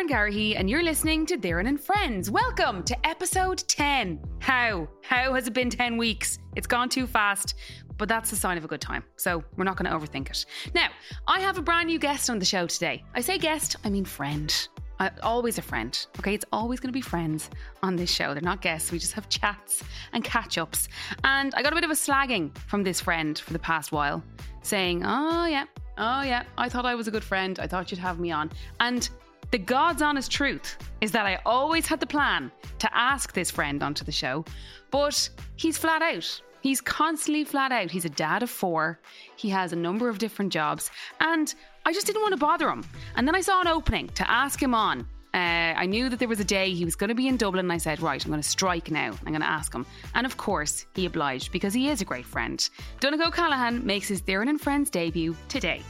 Doireann Garrihy, and you're listening to Doireann and Friends. Welcome to episode 10. How? How has it been 10 weeks? It's gone too fast, but that's a sign of a good time, so we're not going to overthink it. Now, I have a brand new guest on the show today. I say guest, I mean friend. I, always a friend, okay? It's always going to be friends on this show. They're not guests. We just have chats and catch ups. And I got a bit of a slagging from this friend for the past while, saying, Oh, yeah, oh, yeah, I thought I was a good friend. I thought you'd have me on. And the God's honest truth is that I always had the plan to ask this friend onto the show, but he's flat out. He's constantly flat out. He's a dad of four. He has a number of different jobs. And I just didn't want to bother him. And then I saw an opening to ask him on. Uh, I knew that there was a day he was going to be in Dublin, and I said, Right, I'm going to strike now. I'm going to ask him. And of course, he obliged because he is a great friend. Donncha O'Callaghan makes his Doireann and Friends debut today.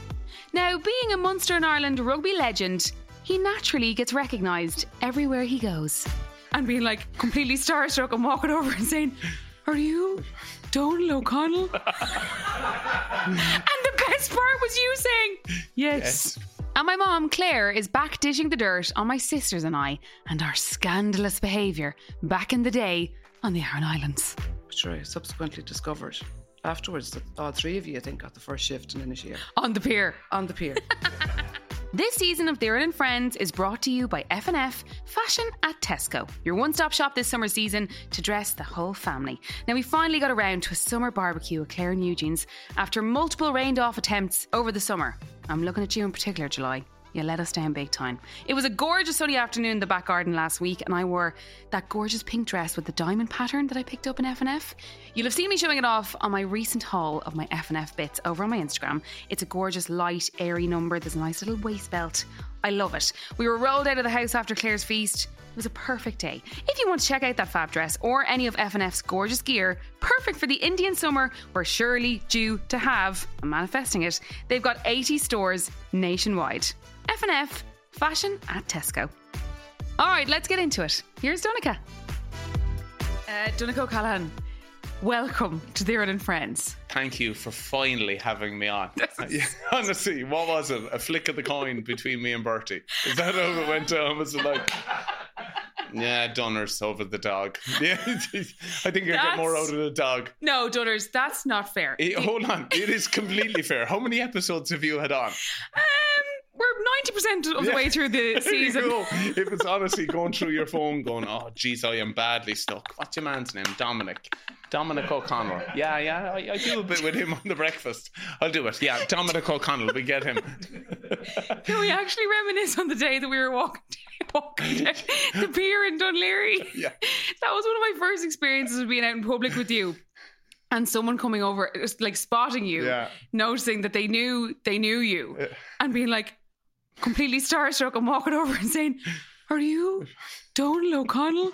Now, being a Munster and Ireland rugby legend, he naturally gets recognised everywhere he goes. And being like completely starstruck and walking over and saying, Are you Donal O'Connell? and the best part was you saying, Yes. And my mom, Clare, is back dishing the dirt on my sisters and I and our scandalous behaviour back in the day on the Aran Islands. Which I subsequently discovered afterwards that all three of you, I think, got the first shift in Inisheer On the pier. on the pier. This season of Doireann and Friends is brought to you by F&F Fashion at Tesco, your one-stop shop this summer season to dress the whole family. Now we finally got around to a summer barbecue at Clare and Eugene's after multiple rained-off attempts over the summer. I'm looking at you in particular, July. You let us down big time. It was a gorgeous sunny afternoon in the back garden last week, and I wore that gorgeous pink dress with the diamond pattern that I picked up in F&F. You'll have seen me showing it off on my recent haul of my F&F bits over on my Instagram. It's a gorgeous, light, airy number. There's a nice little waist belt. I love it. We were rolled out of the house after Clare's feast. It was a perfect day. If you want to check out that fab dress or any of F&F's gorgeous gear, perfect for the Indian summer we're surely due to have, I'm manifesting it, they've got 80 stores nationwide. F&F, fashion at Tesco. All right, let's get into it. Here's Donncha. Uh, Donncha O'Callaghan, welcome to Doireann and Friends. Thank you for finally having me on. Honestly, what was it? A flick of the coin between me and Bertie. Is that how it went down? Was it like, yeah, Donner's over the dog? Yeah, I think you get more out of the dog. No, Dunners, that's not fair. Eh, hold on, it is completely fair. How many episodes have you had on? We're 90% of the Yeah. way through the season. if it's honestly going through your phone, going, "Oh, geez, I am badly stuck." What's your man's name? Dominic. Dominic O'Connell. Yeah, yeah, I, I do a bit with him on the breakfast. I'll do it. Yeah, Dominic O'Connell. We get him. Can we actually reminisce on the day that we were walking, walking down the pier in Dún Laoghaire? Yeah. That was one of my first experiences of being out in public with you. And someone coming over, like spotting you, Yeah. noticing that they knew they knew you, and being like completely starstruck and walking over and saying, "Are you Donal O'Connell?"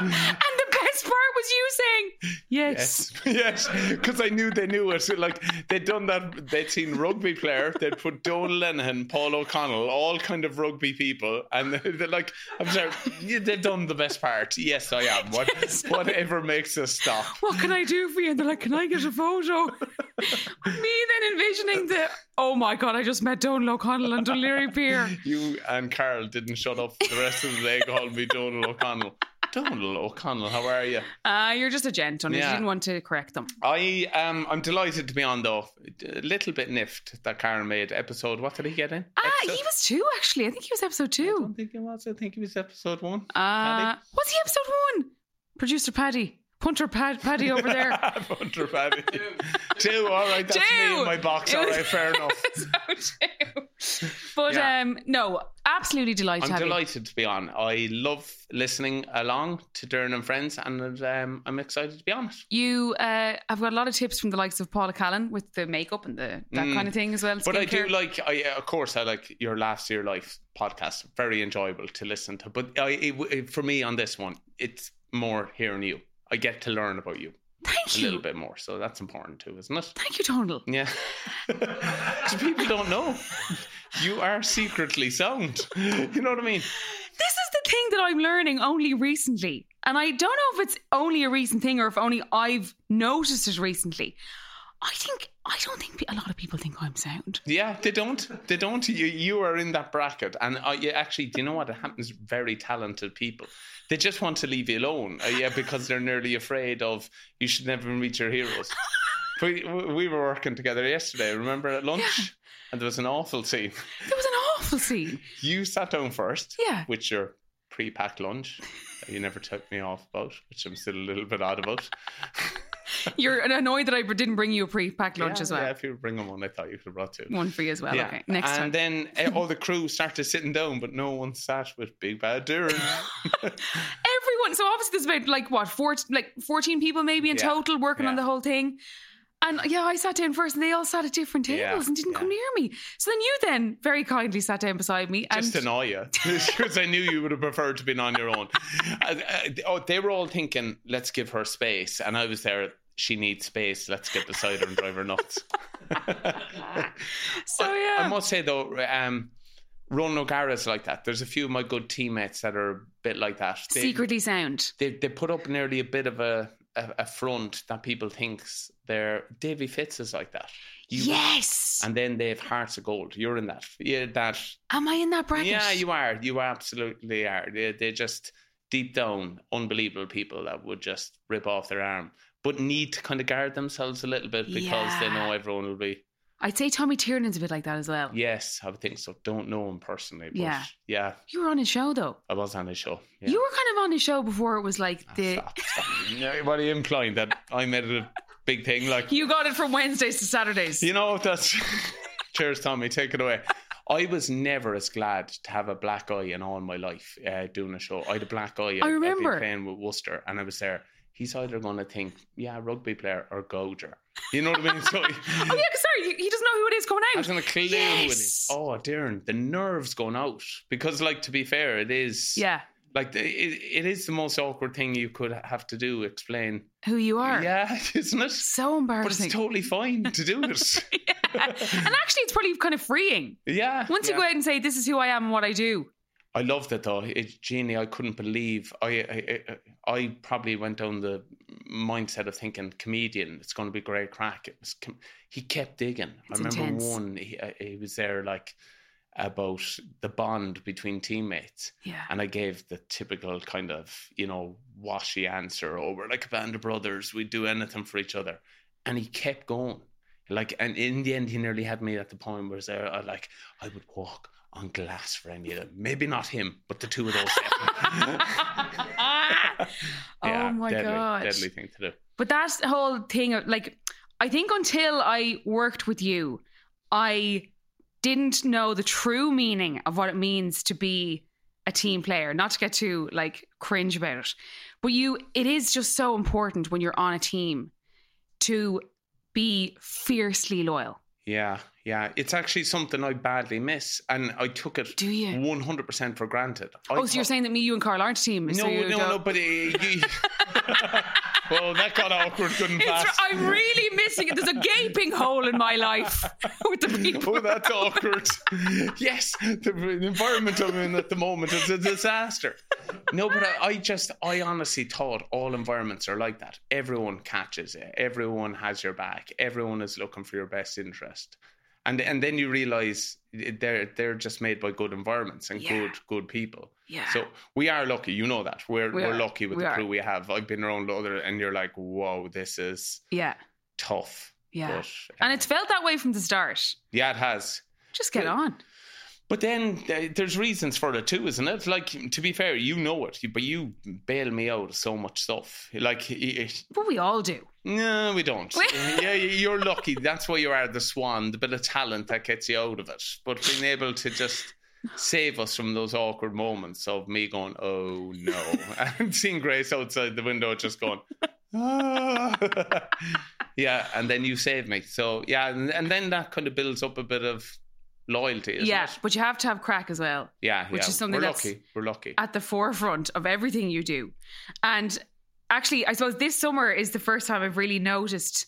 and best part was you saying, "Yes." Yes, yes, because I knew they knew it. Like they'd done that. They'd seen rugby player. They'd put Donal Lenihan, Paul O'Connell, all kind of rugby people, and they're like, "I'm sorry, they've done the best part." Yes, I am. What, whatever makes us stop. what can I do for you? And they're like, can I get a photo? Me then envisioning the, oh my God, I just met Donal O'Connell and Dún Laoghaire Pier. You and Carl didn't shut up for the rest of the day. Called me Donal O'Connell. Donal O'Connell, how are you? Uh, you're just a gent, and you didn't want to correct them. I um I'm delighted to be on though. A little bit niffed that Karen made episode. What did he get in? Ah, Episode- he was two, actually. I think he was episode I two. don't think it was. I think it was episode one. Uh, was he episode one? Producer Paddy. Punter Pad, Paddy over there. Punter Paddy. Two. All right, that's me Two. in my box. All right, fair enough. so two. But Yeah. um, no, absolutely delighted I'm have you. delighted to be on. I love listening along to Doireann and Friends, and um, I'm excited to be on it. You, uh, I've got a lot of tips from the likes of Paula Callan with the makeup and the that kind of thing as well. Mm. But I do like, I uh, of course, I like your last year Life podcast. Very enjoyable to listen to. But I, it, it- for me on this one, it's more hearing you. I get to learn about you Thank a little bit more, so that's important too, isn't it? Thank you, Donal. Yeah. Because people don't know. You are secretly sound. You know what I mean? This is the thing that I'm learning only recently. And I don't know if it's only a recent thing or if only I've noticed it recently. I think I don't think a lot of people think I'm sound. Yeah, they don't. They don't. You you are in that bracket, and uh, you actually, do you know what? It happens. Very talented people. They just want to leave you alone. Uh, yeah, because they're nearly afraid of you should never meet your heroes. we we were working together yesterday. Remember at lunch, and there was an awful scene. There was an awful scene. You sat down first. Yeah. With your pre-packed lunch. You never took me off about, which I'm still a little bit odd about. You're annoyed that I didn't bring you a pre-packed lunch yeah, as well. Yeah, if you bring them one, I thought you could have brought two. One for you as well. Yeah. Okay, next and time. And then uh, all the crew started sitting down, but no one sat with Big Bad Doireann. Everyone. So obviously, there's about like what, four, like 14 people maybe in Yeah, total working on the whole thing. And yeah, I sat down first, and they all sat at different tables Yeah, and didn't come near me. So then you then very kindly sat down beside me, Just and annoy you, because I knew you would have preferred to be on your own. Uh, uh, oh, they were all thinking, "Let's give her space," and I was there. She needs space. Let's get beside her and drive her nuts. so yeah, I yeah, must say though, um, Ron O'Gara's like that. There's a few of my good teammates that are a bit like that. They, secretly sound. they they put up nearly a bit of a a, a front that people thinks they're Davy Fitz is like that. You- yes. And then they have hearts of gold. You're in that. Yeah, that. Am I in that bracket? Yeah, you are. You absolutely are. They they just deep down unbelievable people that would just rip off their arm, but need to kind of guard themselves a little bit because they know everyone will be. I'd say Tommy Tiernan's a bit like that as well. Yes, I would think so. Don't know him personally, but Yeah. yeah, You were on his show though. I was on his show. Yeah. You were kind of on his show before it was like the. Stop, stop. Yeah, what are you implying that I made it a big thing? Like You got it from Wednesdays to Saturdays. You know, that's. Cheers, Tommy. Take it away. I was never as glad to have a black eye in all my life uh, doing a show. I had a black eye. I remember. playing with Worcester, and I was there. He's either going to think, yeah, rugby player or gouger. You know what I mean? So Oh yeah, sorry, he doesn't know who it is coming I out. was going to clue who it Oh, Doireann, the nerves going out because, like, to be fair, it is. Yeah, Like, it, it is the most awkward thing you could have to do. Explain. who you are. Yeah, isn't it? So embarrassing. But it's totally fine to do it. Yeah. And actually, it's probably kind of freeing. yeah. Once yeah. you go out and say, "This is who I am and what I do." I loved it though. It, Jeannie, I couldn't believe. I, I I I probably went down the mindset of thinking comedian. It's going to be great crack. It was. He kept digging. It's I remember intense. one. He, uh, he was there like about the bond between teammates, Yeah. and I gave the typical kind of you know washy answer. Oh, we're like a band of brothers. We'd do anything for each other, and he kept going. Like, and in the end, he nearly had me at the point where there, I like, I would walk on glass for any of them. Maybe not him, but the two of those. oh my deadly, god! deadly thing to do. But that's the whole thing of like, I think until I worked with you, I didn't know the true meaning of what it means to be a team player. Not to get too like cringe about it, but you, it is just so important when you're on a team to be fiercely loyal. Yeah, yeah. It's actually something I badly miss, and I took it Do you? one hundred percent for granted. I Oh, so you're saying that me, you, and Carl aren't a team? No, so no, don't- no. But uh, you... well, that got awkward good and It's. I'm really missing it. There's a gaping hole in my life with the people. Oh, that's awkward. yes, the, the environment I'm in at the moment is a disaster. No, but I, I just, I honestly thought all environments are like that. Everyone catches it. Everyone has your back. Everyone is looking for your best interest. And and then you realize they're they're just made by good environments and Yeah. good good people. Yeah. So we are lucky. You know that we're We are are. lucky with We the are. crew we have. I've been around other, and you're like, whoa, this is yeah, tough. yeah. But, and uh, it's felt that way from the start. yeah, it has. Just get Yeah. on. But then uh, there's reasons for it too, isn't it? Like to be fair, you know it, but you bail me out of so much stuff. Like, y- But we all do. no, we don't. yeah, you're lucky. That's why you are the swan. The bit of talent that gets you out of it. But being able to just save us from those awkward moments of me going, "Oh no," and seeing Grace outside the window just going. "Ah." yeah, and then you save me. So yeah, and, and then that kind of builds up a bit of loyalty. Yeah, it? but you have to have crack as well Yeah, Which yeah. is something we're that's- lucky. We're lucky. at the forefront of everything you do. And actually, I suppose this summer is the first time I've really noticed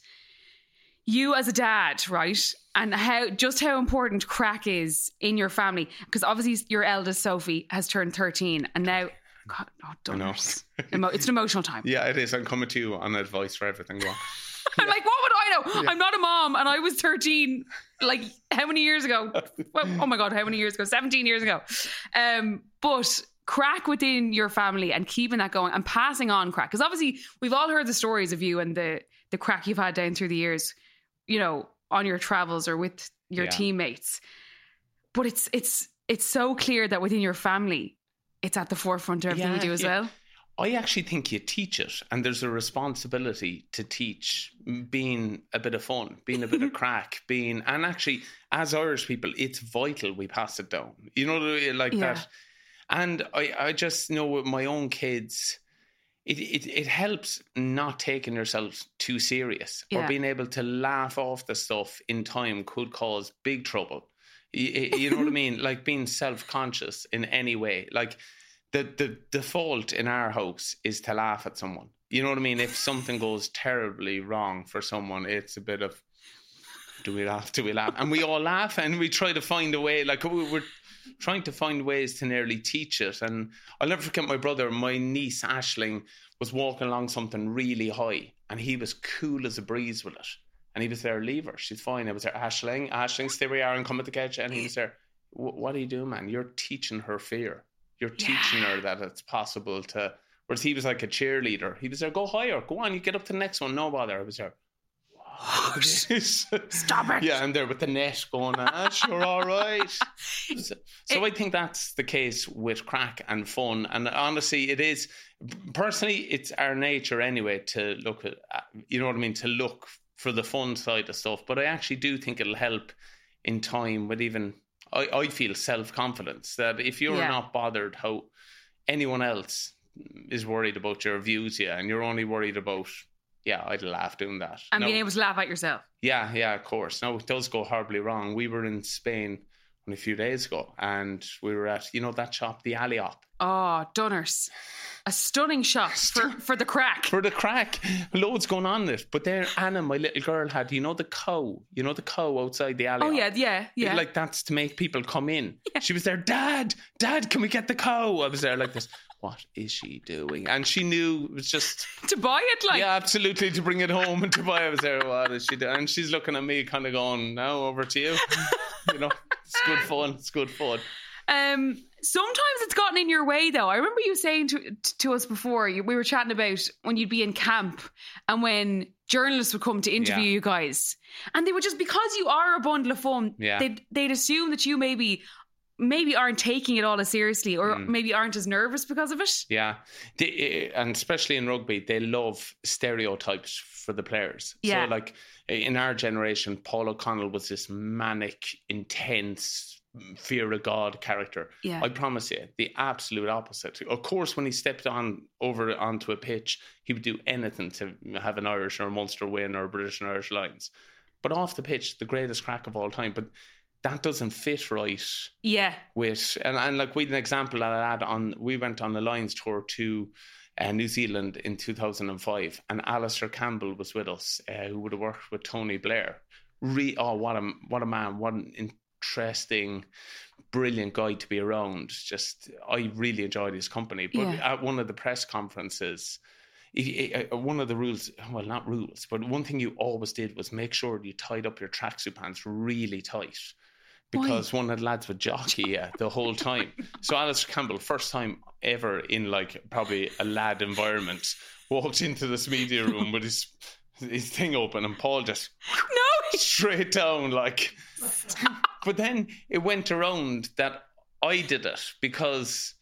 you as a dad, right? And how just how important crack is in your family. Because obviously your eldest Sophie has turned 13 and now God, oh, don't know. Emo- it's an emotional time. yeah, it is. I'm coming to you on advice for everything. Go on. I'm like, what would I know? I'm not a mom, and I was 13. Like, how many years ago? Well, oh my god, how many years ago? 17 years ago. Um, but crack within your family and keeping that going and passing on crack because obviously we've all heard the stories of you and the the crack you've had down through the years you know on your travels or with your Yeah. teammates but it's it's it's so clear that within your family it's at the forefront of everything you do as yeah. well I actually think you teach it, and there's a responsibility to teach being a bit of fun, being a bit of crack, being, and actually, as Irish people, it's vital we pass it down. You know, like Yeah. that. And I, I just know with my own kids, it, it, it helps not taking yourself too serious Yeah. or being able to laugh off the stuff in time could cause big trouble. You, you know what I mean? Like being self conscious in any way. Like the, the default in our house is to laugh at someone. You know what I mean? If something goes terribly wrong for someone, it's a bit of do we laugh? Do we laugh? And we all laugh and we try to find a way. Like we- we're trying to find ways to nearly teach it. And I'll never forget my brother, my niece Ashling, was walking along something really high and he was cool as a breeze with it. And he was there, leave her. She's fine. I was there, Ashling, Ashling, stay where you are and come at the catch. And he was there, what are you doing, man? You're teaching her fear. You're teaching her that it's possible to. Whereas he was like a cheerleader. He was there, go higher, go on, you get up to the next one, no bother. I was there. "Wow, this- Stop it. yeah, and there with the net going, ah, sure, all right. So, so I think that's the case with crack and fun. And honestly, it is, personally, it's our nature anyway to look at, you know what I mean, to look for the fun side of stuff. But I actually do think it'll help in time with even, I, I feel self confidence that if you're Yeah. not bothered how anyone else is worried about your views, yeah, and you're only worried about, yeah, I'd laugh doing that. and No. being able to laugh at yourself Yeah, yeah, of course. No, it does go horribly wrong. We were in Spain only a few days ago, and we were at you know that shop, the Alehop, oh Dunners a stunning shop for, for the crack for the crack. Loads going on in it, but there, Anna, my little girl, had you know the cow, you know the cow outside the alley. oh yeah yeah yeah Like that's to make people come in. She was there, Dad, Dad, can we get the cow? I was there like this. What is she doing? And she knew it was just to buy it like yeah, absolutely to bring it home and to buy. It. I was there. What is she doing? And she's looking at me, kind of going, "Now over to you." you know, it's good fun. It's good fun. Um, sometimes it's gotten in your way, though. I remember you saying to to us before you, we were chatting about when you'd be in camp and when journalists would come to interview Yeah. you guys, and they would just because you are a bundle of fun, Yeah. they'd they'd assume that you maybe maybe aren't taking it all as seriously or Mm. maybe aren't as nervous because of it. Yeah, they, eh, and especially in rugby, they love stereotypes for the players. Yeah. So, like eh, in our generation, Paul O'Connell was this manic, intense, fear of God character. Yeah. I promise you, the absolute opposite. Of course, when he stepped on over onto a pitch, he would do anything to have an Irish or a Munster win or a British and Irish Lions. But off the pitch, the greatest crack of all time. But that doesn't fit right Yeah. with and, and like we had an example of that on we went on the Lions tour to uh, New Zealand in 2005 and Alastair Campbell was with us uh, who would have worked with Tony Blair Re- oh what a what a man what an interesting brilliant guy to be around just I really enjoyed his company but Yeah. at one of the press conferences he- uh, one of the rules, well, not rules, but one thing you always did was make sure you tied up your tracksuit pants really tight because one of the lads would jockey you the whole time. so Alastair Campbell, first time ever in like probably a lad environment, walked into this media room with his his thing open, and Paul just No. straight down like. but then it went around that I did it because.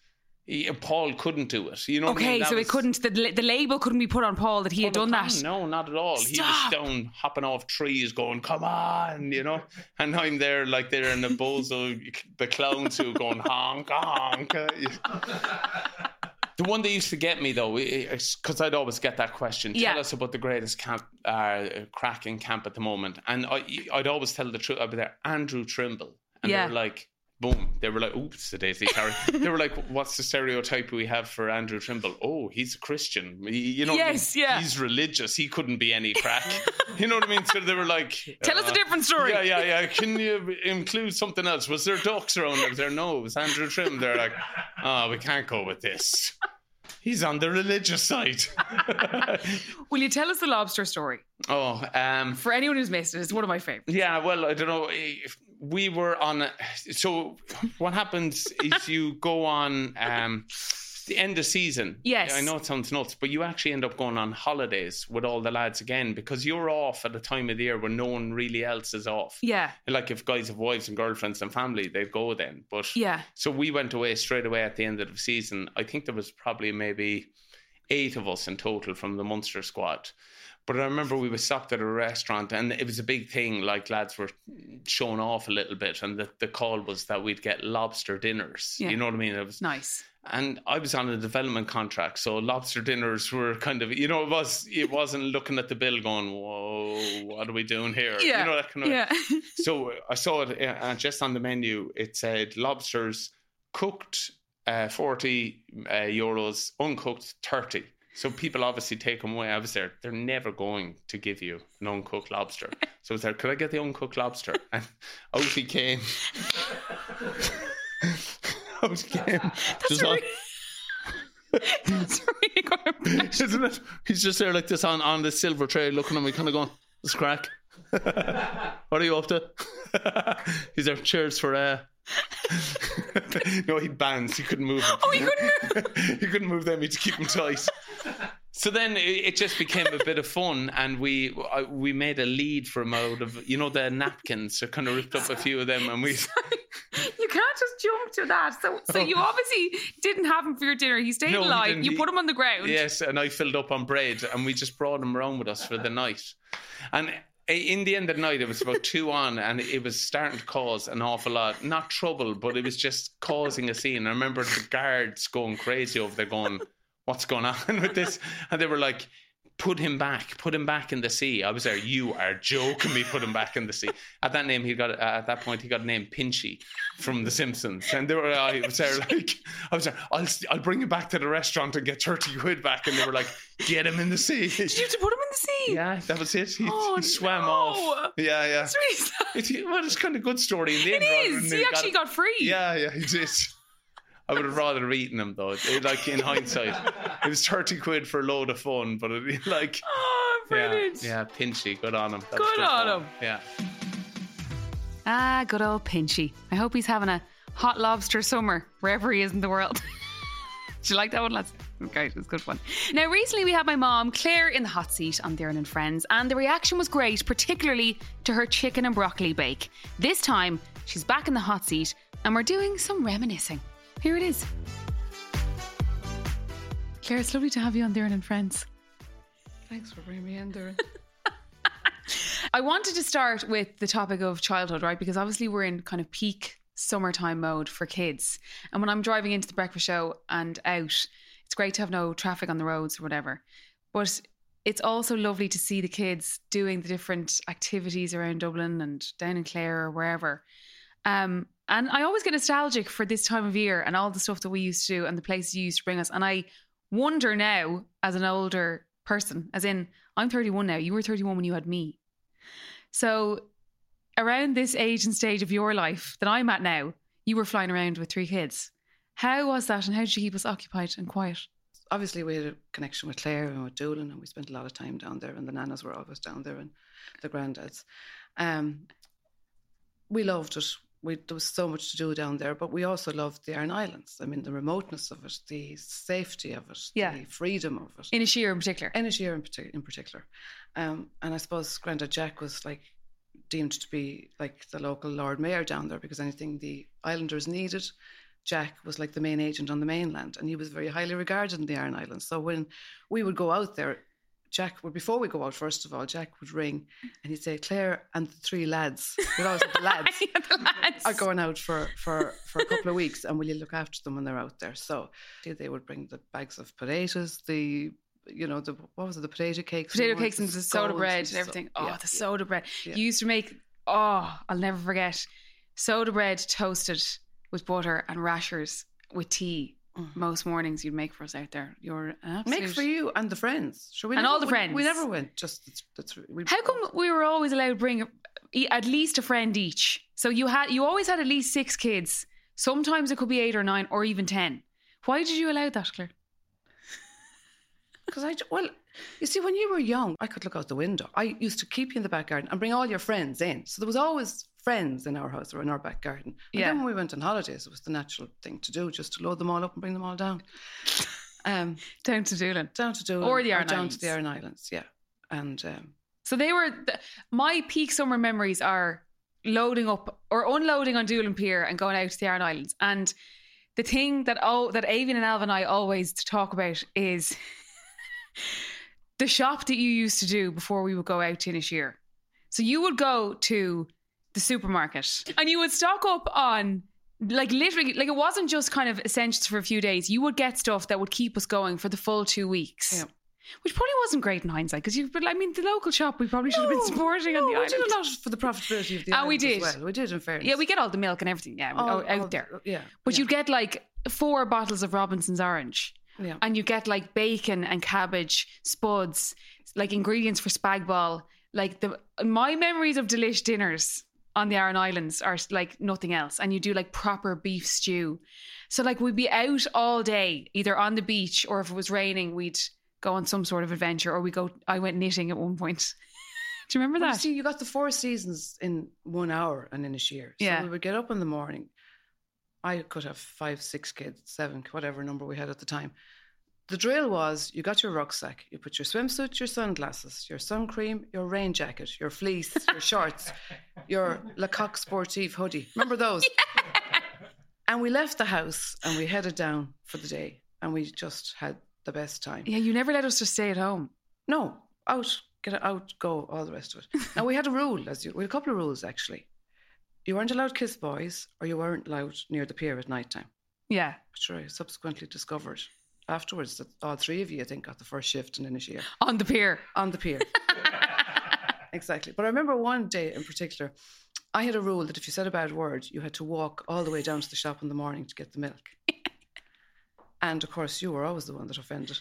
He- Paul couldn't do it. You know. what I mean? Okay, so was- it couldn't the, the label couldn't be put on Paul that he had Paul done that. No, not at all. Stop. He was down hopping off trees, going, "Come on," you know. And I'm there like they're in the bozo, the clowns who are going honk honk. The one that used to get me though, because I'd always get that question. Tell Yeah. us about the greatest camp, uh, crack in camp at the moment, and I, I'd always tell the truth. I'd be there, Andrew Trimble, and Yeah. they were like, boom. They were like, oops, the Daisy Carey. they were like, what's the stereotype we have for Andrew Trimble? Oh, he's a Christian. You know, Yes, yeah. he's religious. He couldn't be any crack. you know what I mean? So they were like, Tell us a uh, different story. Yeah, yeah, yeah. Can you include something else? Was there ducks around? Was there, no, was Andrew Trim. They're like, oh, we can't go with this. He's on the religious side. Will you tell us the lobster story? oh, um, For anyone who's missed it, it's one of my favorites. Yeah, well, I don't know. if We were on. a- So what happens is you go on um, the end of season. Yes. I know it sounds nuts, but you actually end up going on holidays with all the lads again because you're off at a time of the year when no one really else is off. Yeah, Like if guys have wives and girlfriends and family, they'd go then. But yeah. so we went away straight away at the end of the season. I think there was probably maybe eight of us in total from the Munster squad. But I remember we were stopped at a restaurant and it was a big thing. Like lads were showing off a little bit, and the, the call was that we'd get lobster dinners. Yeah. You know what I mean? It was Nice. and I was on a development contract, so lobster dinners were kind of, you know, it was it wasn't looking at the bill going, "Whoa, what are we doing here?" Yeah. You know that kind of. Yeah. So I saw it uh, just on the menu. It said lobsters cooked uh, forty uh, euros, uncooked thirty. So people obviously take them away. I was there. They're never going to give you an uncooked lobster. So I was there. Could I get the uncooked lobster? And out he came. out he came. That's Just on- really, that's really good isn't it? He's just there like this on, on the silver tray, looking at me, kind of going, "This crack." what are you up to? He's there. Cheers for uh. no, he bands. He couldn't move. Them. Oh, he couldn't move. he couldn't move them. He had to keep them tight. So then it, it just became a bit of fun, and we we made a lead for him out of you know the napkins. So kind of ripped up a few of them, and we You can't just jump to that. So, so you oh. obviously didn't have him for your dinner. He stayed Oh. No, alive. didn't. You put him on the ground. Yes, and I filled up on bread, and we just brought him around with us for the night. And in the end of the night, it was about two on, and it was starting to cause an awful lot, not trouble, but it was just causing a scene. I remember the guards going crazy over there, going, "What's going on with this?" And they were like. Put him back. Put him back in the sea. I was there. You are joking me. Put him back in the sea. At that name, he got. Uh, at that point, he got named Pinchy from The Simpsons, and they were. I was there like. I was there. I'll. I'll bring him back to the restaurant and get thirty quid back. And they were like, "Get him in the sea." Did you have to put him Yeah, that was it. He, Oh, he swam no. off. Yeah, yeah. That's really sad. It, well, it's kind of a good story in the It end. is. He actually got free. Yeah, yeah, he did. I would have rather eaten him though. Like in hindsight, it was thirty quid for a load of fun, but it, like, Oh, yeah, brilliant. yeah, pinchy, good on him. That Good on fun. him. Yeah. Ah, good old Pinchy. I hope he's having a hot lobster summer wherever he is in the world. Did you like that one, lads? Okay, it was good fun. Now, recently we had my mom, Clare, in the hot seat on Doireann and Friends, and the reaction was great, particularly to her chicken and broccoli bake. This time, she's back in the hot seat, and we're doing some reminiscing. Here it is. Clare, it's lovely to have you on Doireann and Friends. Thanks for bringing me in there. I wanted to start with the topic of childhood, right? Because obviously we're in kind of peak summertime mode for kids. And when I'm driving into the breakfast show and out, it's great to have no traffic on the roads or whatever. But it's also lovely to see the kids doing the different activities around Dublin and down in Clare or wherever. Um, and I always get nostalgic for this time of year and all the stuff that we used to do and the places you used to bring us. And I wonder now, as an older person, as in, I'm 31 now, you were 31 when you had me. So, around this age and stage of your life that I'm at now, you were flying around with three kids. How was that, and how did you keep us occupied and quiet? Obviously, we had a connection with Clare and with Doolin, and we spent a lot of time down there, and the nanas were always down there, and the granddads. Um, we loved it. We, there was so much to do down there, but we also loved the Aran Islands. I mean, the remoteness of it, the safety of it, Yeah. the freedom of it. Inisheer in particular. Energy in, partic- in particular. Um, and I suppose Grandad Jack was like deemed to be like the local Lord Mayor down there because anything the islanders needed, Jack was like the main agent on the mainland, and he was very highly regarded in the Aran Islands. So when we would go out there, Jack would before we go out, first of all, Jack would ring and he'd say, "Clare and the three lads, we'd always the lads." Yeah, the lads. are going out for, for, for a couple of weeks and will you look after them when they're out there? So they would bring the bags of potatoes, the you know, the what was it, the potato cakes, Potato cakes and the soda bread and and everything. so- Oh, yeah, the yeah. soda bread. Yeah. You used to make, oh, I'll never forget, soda bread toasted with butter and rashers with tea. Mhm. Most mornings you'd make for us out there. You're absolute... Make for you and the friends. Sure, we And never all the went- friends. We never went. Just the three. We, How come we were always allowed to bring at least a friend each? So you had you always had at least six kids. Sometimes it could be eight or nine or even ten. Why did you allow that, Clare? Because I well, you see, when you were young, I could look out the window. I used to keep you in the back garden and bring all your friends in. So there was always friends in our house or in our back garden. And Yeah. then when we went on holidays, it was the natural thing to do, just to load them all up and bring them all down. Um, Down to Doolin. down to Doolin. Or the Aran down to the Aran Islands, yeah. And um, So they were th- my peak summer memories are loading up or unloading on Doolin Pier and going out to the Aran Islands. And the thing that oh that Aoibhinn and Ailbhe and I always talk about is the shop that you used to do before we would go out to year. So you would go to the supermarket and you would stock up on like literally like it wasn't just kind of essentials for a few days. You would get stuff that would keep us going for the full two weeks. Yeah. Which probably wasn't great in hindsight because you, but I mean, the local shop we probably should have been No, supporting on no, the we island. did a lot for the profitability of the Ah, we did. well. We did, in fairness. Yeah, we get all the milk and everything. Yeah, All- out all- there. Yeah. But yeah, you'd get like four bottles of Robinson's orange, yeah. and you get like bacon and cabbage, spuds, like ingredients for spag ball. Like the my memories of delish dinners on the Aran Islands are like nothing else, and you do like proper beef stew. So like we'd be out all day, either on the beach or if it was raining, we'd go on some sort of adventure, or we go. I went knitting at one point. do you remember Well, you that? see, you got the four seasons in one hour and in a year. So Yeah. we would get up in the morning. I could have five, six kids, seven, whatever number we had at the time. The drill was you got your rucksack, you put your swimsuit, your sunglasses, your sun cream, your rain jacket, your fleece, your shorts, your Le Coq Sportif hoodie. Remember those? And we left the house and we headed down for the day and we just had the best time. Yeah, you never let us just stay at home. No, out, get out, go, all the rest of it. now we had a rule, as you, we had a couple of rules actually. You weren't allowed to kiss boys, or you weren't allowed near the pier at night time. Yeah. Which I subsequently discovered afterwards that all three of you, I think, got the first shift in Inisheer On the pier. on the pier. exactly. But I remember one day in particular, I had a rule that if you said a bad word, you had to walk all the way down to the shop in the morning to get the milk. and of course, you were always the one that offended.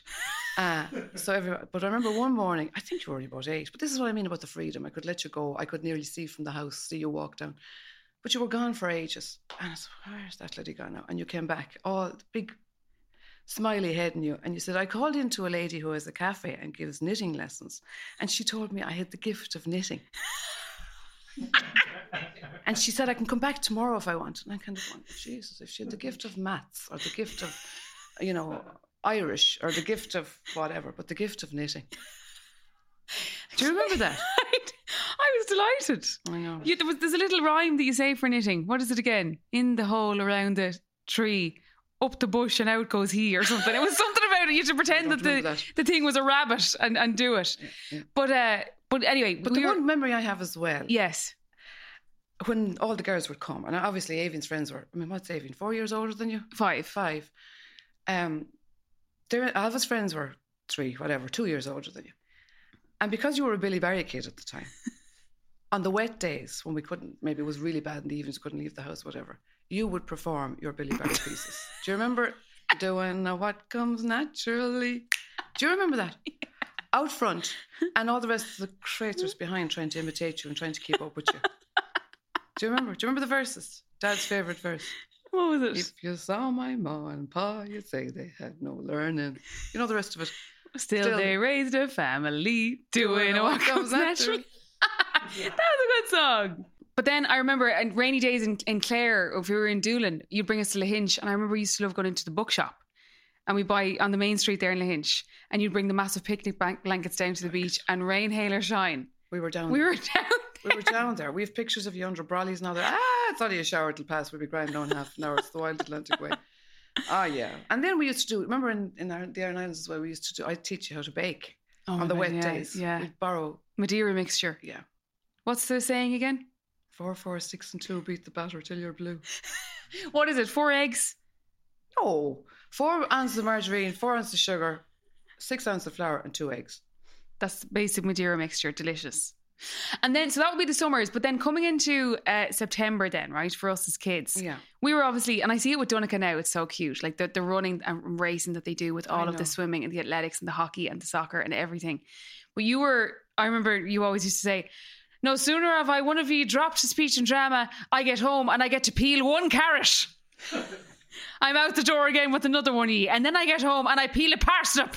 Uh, so every, but I remember one morning, I think you were only about eight, but this is what I mean about the freedom. I could let you go. I could nearly see from the house, see you walk down. But you were gone for ages. And I said, where's that lady gone now? And you came back, all big smiley head in you. And you said, I called into a lady who has a cafe and gives knitting lessons. And she told me I had the gift of knitting. and she said, I can come back tomorrow if I want. And I kind of went, Jesus, if she had the gift of maths or the gift of, you know, Irish or the gift of whatever, but the gift of knitting. Do you remember that? I was delighted. I know. You, there was, there's a little rhyme that you say for knitting. What is it again? In the hole around the tree, up the bush and out goes he or something. It was something about it. You had to pretend that the, that. the thing was a rabbit and, and do it. yeah. But uh, but anyway, But we the were- one memory I have as well, yes, when all the girls would come, and obviously Aoibhinn's friends were, I mean, what's Aoibhinn, four years older than you? five. Five. Um, their Ailbhe's friends were three, whatever, two years older than you. And because you were a Billy Barry kid at the time, on the wet days when we couldn't, maybe it was really bad in the evenings, couldn't leave the house, whatever, you would perform your Billy Barry pieces. Do you remember doing what comes naturally? Do you remember that? Out front, and all the rest of the creators behind trying to imitate you and trying to keep up with you. Do you remember? Do you remember the verses? Dad's favourite verse. What was it? If you saw my ma and pa, you'd say they had no learning. You know the rest of it. Still, still- they raised a family doing what comes naturally. that was a good song. But then I remember and rainy days in, in Clare, if we were in Doolin, you'd bring us to Lahinch. And I remember we used to love going into the bookshop. And we buy on the main street there in Lahinch. And you'd bring the massive picnic bank blankets down to the beach and rain, hail, or shine. We were down. We were down we were down there. We have pictures of you under brollies all that. Ah, it's only a shower. It'll pass. We'll be grand down half an hour. It's the wild Atlantic way. Ah, yeah. And then we used to do. Remember in, in our, the Aran Islands as well. We used to do. I'd teach you how to bake Oh on the wet yeah, days. Yeah. We'd borrow. Madeira mixture. Yeah. What's the saying again? Four, four, six, and two. Beat the batter till you're blue. What is it? Four eggs? No, four ounces of margarine, four ounces of sugar, six ounces of flour, and two eggs. That's basic Madeira mixture. Delicious. And then, so that would be the summers. But then coming into uh, September, then, right, for us as kids, Yeah. we were obviously, and I see it with Donica now, it's so cute. Like the, the running and racing that they do with I all of the swimming and the athletics and the hockey and the soccer and everything. But you were, I remember you always used to say, no sooner have I one of you dropped to speech and drama, I get home and I get to peel one carrot. I'm out the door again with another one ye. And then I get home and I peel a parsnip.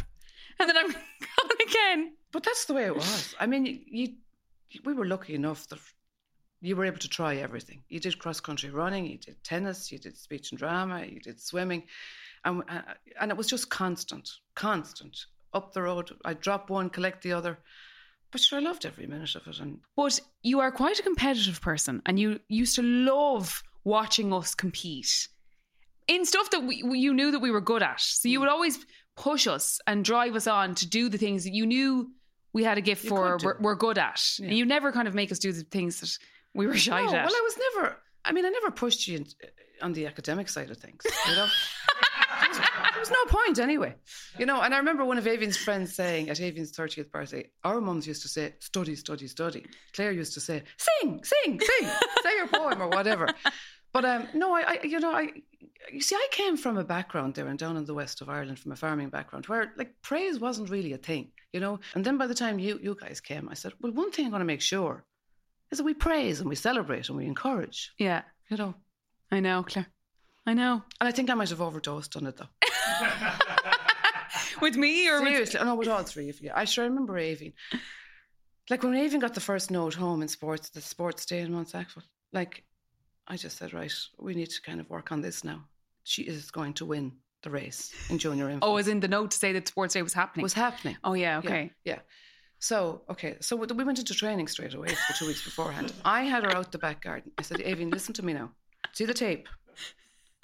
and then I'm gone again. But that's the way it was. I mean, you, you we were lucky enough that you were able to try everything. You did cross country running, you did tennis, you did speech and drama, you did swimming, and uh, and it was just constant, constant up the road. I'd drop one, collect the other. But sure, I loved every minute of it. And But you are quite a competitive person, and you used to love watching us compete in stuff that we, we- you knew that we were good at. So you hmm. would always push us and drive us on to do the things that you knew we had a gift You for, we're, we're good at. Yeah. And you never kind of make us do the things that we were shy no, at. well, I was never. I mean, I never pushed you in, uh, on the academic side of things. You know, there, was, no point anyway. You know, and I remember one of Aoibhinn's friends saying at Aoibhinn's thirtieth birthday, our mums used to say, "Study, study, study." Clare used to say, "Sing, sing, sing, say your poem or whatever." But um, no, I, I, you know, I, you see, I came from a background there and down in the west of Ireland, from a farming background, where like praise wasn't really a thing, you know. And then by the time you, you guys came, I said, well, one thing I'm going to make sure is that we praise and we celebrate and we encourage, yeah, you know. I know, Clare. I know. And I think I might have overdosed on it though. With me or with Seriously, oh, no, with all three of you. I sure remember Aoibhinn. Like when Aoibhinn got the first note home in sports, the sports day in Mount Sackville, like I just said, right, we need to kind of work on this now. She is going to win the race in junior infants. Oh, as in the note to say that sports day was happening. was happening. oh yeah, Yeah, okay. Yeah. So, okay. So we we went into training straight away for two weeks beforehand. I had her out the back garden. I said, Aoibhinn, listen to me now. See the tape?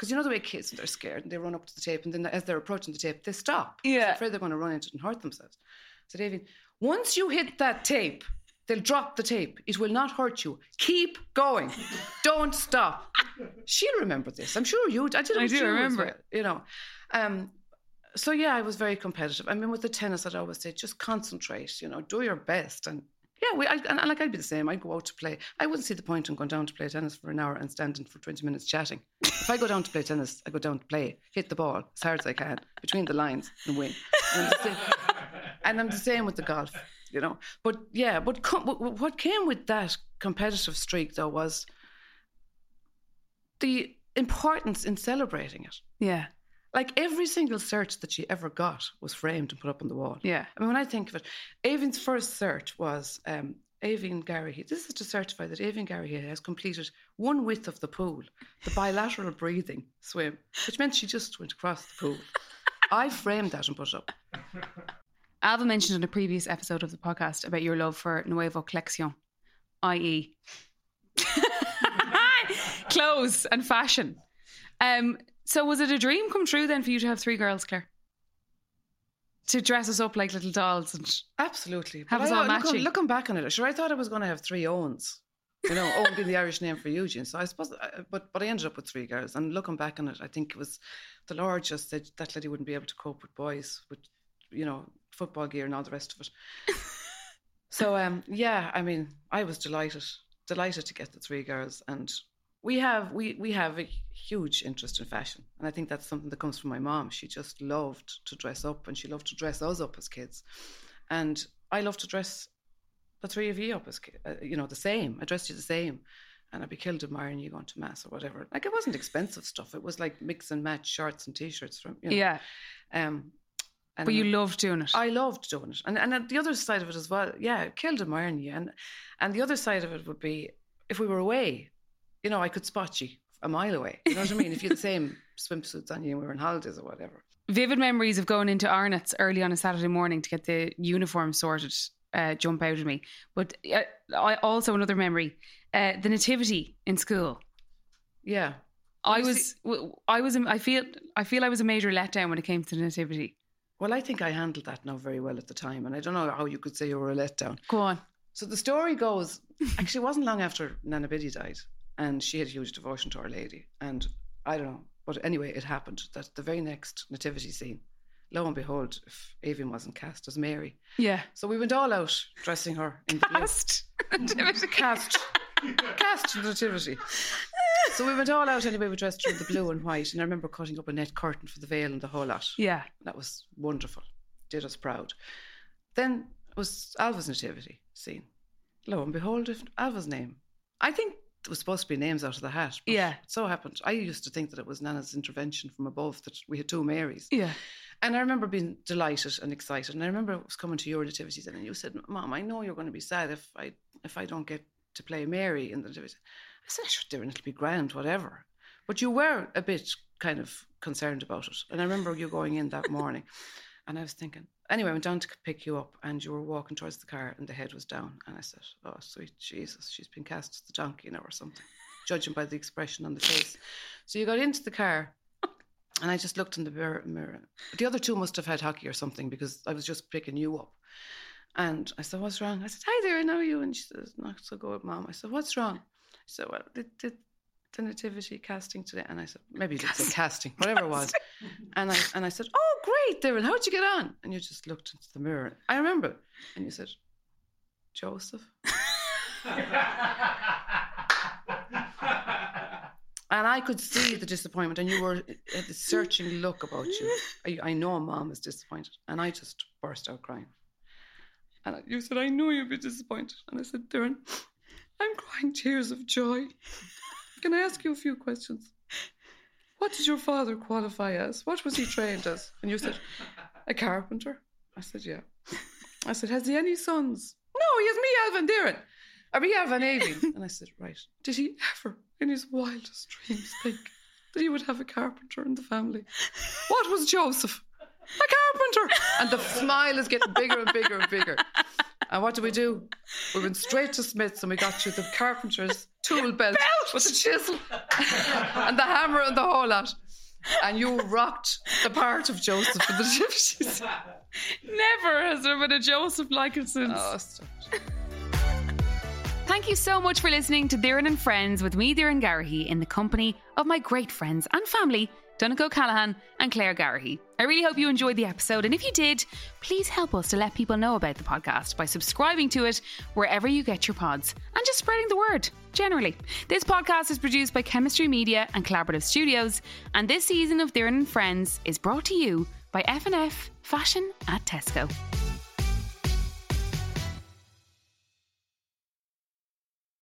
Because you know the way kids, they're scared and they run up to the tape and then as they're approaching the tape, they stop. Yeah. Afraid they're going to run into it and hurt themselves. So, Aoibhinn, once you hit that tape, they'll drop the tape. It will not hurt you. Keep going. Don't stop. She'll remember this. I'm sure you. I did. I do remember well, You know. Um, so yeah, I was very competitive. I mean, with the tennis, I'd always say just concentrate. You know, do your best, and yeah, we. I, and, and like I'd be the same. I'd go out to play. I wouldn't see the point in going down to play tennis for an hour and standing for twenty minutes chatting. If I go down to play tennis, I go down to play, hit the ball as hard as I can between the lines and win. And I'm the same, I'm the same with the golf. You know, but yeah, but what came with that competitive streak though was the importance in celebrating it. Yeah, Like every single search that she ever got was framed and put up on the wall. yeah. I mean, when I think of it, Aoibhinn's first search was um, Aoibhinn Garrihy. This is to certify that Aoibhinn Garrihy has completed one width of the pool, the bilateral breathing swim, which meant she just went across the pool. I framed that and put it up. Ailbhe mentioned in a previous episode of the podcast about your love for Nuevo Colección, i.e., clothes and fashion. Um, so, was it a dream come true then for you to have three girls, Clare? To dress us up like little dolls and Absolutely. Have But us I- all matching. looking back on it, sure, I thought I was going to have three owns. You know, Owen being the Irish name for Eugene. So I suppose, but but I ended up with three girls. And looking back on it, I think it was the Lord just said that lady wouldn't be able to cope with boys with, you know, football gear and all the rest of it. so um, yeah, I mean, I was delighted, delighted to get the three girls, and we have we we have a huge interest in fashion, and I think that's something that comes from my mom. She just loved to dress up, and she loved to dress us up as kids, and I love to dress the three of you up as ki- uh, you know the same. I dressed you the same, and I'd be killed admiring you going to mass or whatever. Like it wasn't expensive stuff. It was like mix and match shirts and t-shirts from you know. yeah, Um, and but you loved doing it. I loved doing it, and and the other side of it as well, yeah, it killed admiring you, and and the other side of it would be if we were away, you know, I could spot you a mile away. You know what I mean? If you had the same swimsuits on you and we were on holidays or whatever. Vivid memories of going into Arnott's early on a Saturday morning to get the uniform sorted uh, jump out of me. But uh, I also another memory, uh, the nativity in school. Yeah, I was, I was, I feel, I feel I was a major letdown when it came to the nativity. well, I think I handled that now very well at the time, and I don't know how you could say you were a letdown. Go on. So the story goes, actually, it wasn't long after Nana Biddy died, and she had a huge devotion to Our Lady, and I don't know, but anyway, it happened that the very next nativity scene, lo and behold, if Aoibhinn wasn't cast as Mary, Yeah. so we went all out dressing her in the. Cast. nativity. cast, cast nativity. So we went all out anyway. We dressed her in the blue and white, and I remember cutting up a net curtain for the veil and the whole lot. Yeah. That was wonderful. Did us proud. Then it was Ailbhe's nativity scene. Lo and behold, if Ailbhe's name. I think it was supposed to be names out of the hat. but Yeah. so happened. I used to think that it was Nana's intervention from above that we had two Marys. Yeah. And I remember being delighted and excited. And I remember I was coming to your nativity then, and you said, "Mom, I know you're going to be sad if I if I don't get to play Mary in the nativity." I said, "Sure, Doireann, it'll be grand, whatever." But you were a bit kind of concerned about it. And I remember you going in that morning, and I was thinking. Anyway, I went down to pick you up, and you were walking towards the car, and the head was down. And I said, "Oh, sweet Jesus, she's been cast as the donkey now, or something." Judging by the expression on the face. So you got into the car, and I just looked in the mirror, mirror. The other two must have had hockey or something because I was just picking you up. And I said, What's wrong? I said, Hi there, I know you. And she says, Not so good, Mom. I said, What's wrong? She said, Well, did, did the nativity casting today? And I said, Maybe you did say casting, whatever it was. And I and I said, Oh, Doireann, how'd you get on? And you just looked into the mirror. I remember. And you said, Joseph. And I could see the disappointment, and you were had a searching look about you. I, I know mom is disappointed, and I just burst out crying. And you said, I knew you'd be disappointed. And I said, Doireann, I'm crying tears of joy. Can I ask you a few questions? What did your father qualify as? What was he trained as? And you said, a carpenter. I said, yeah. I said, has he any sons? No, he has me, Ailbhe Doireann. Or me, Ailbhe Aoibhinn. And I said, right. Did he ever, in his wildest dreams, think that he would have a carpenter in the family? What was Joseph? A carpenter. And the smile is getting bigger and bigger and bigger. And what do we do? We went straight to Smith's and we got you the carpenter's tool belt, with the chisel and the hammer and the whole lot. And you rocked the part of Joseph in the gypsies. Never has there been a Joseph like it since. Oh, stop. Thank you so much for listening to Doireann and Friends with me, Doireann Garrihy, in the company of my great friends and family, Donncha O'Callaghan and Clare Garrihy. I really hope you enjoyed the episode, and if you did, please help us to let people know about the podcast by subscribing to it wherever you get your pods and just spreading the word generally. This podcast is produced by Chemistry Media and Collaborative Studios, and this season of Doireann and Friends is brought to you by F&F Fashion at Tesco.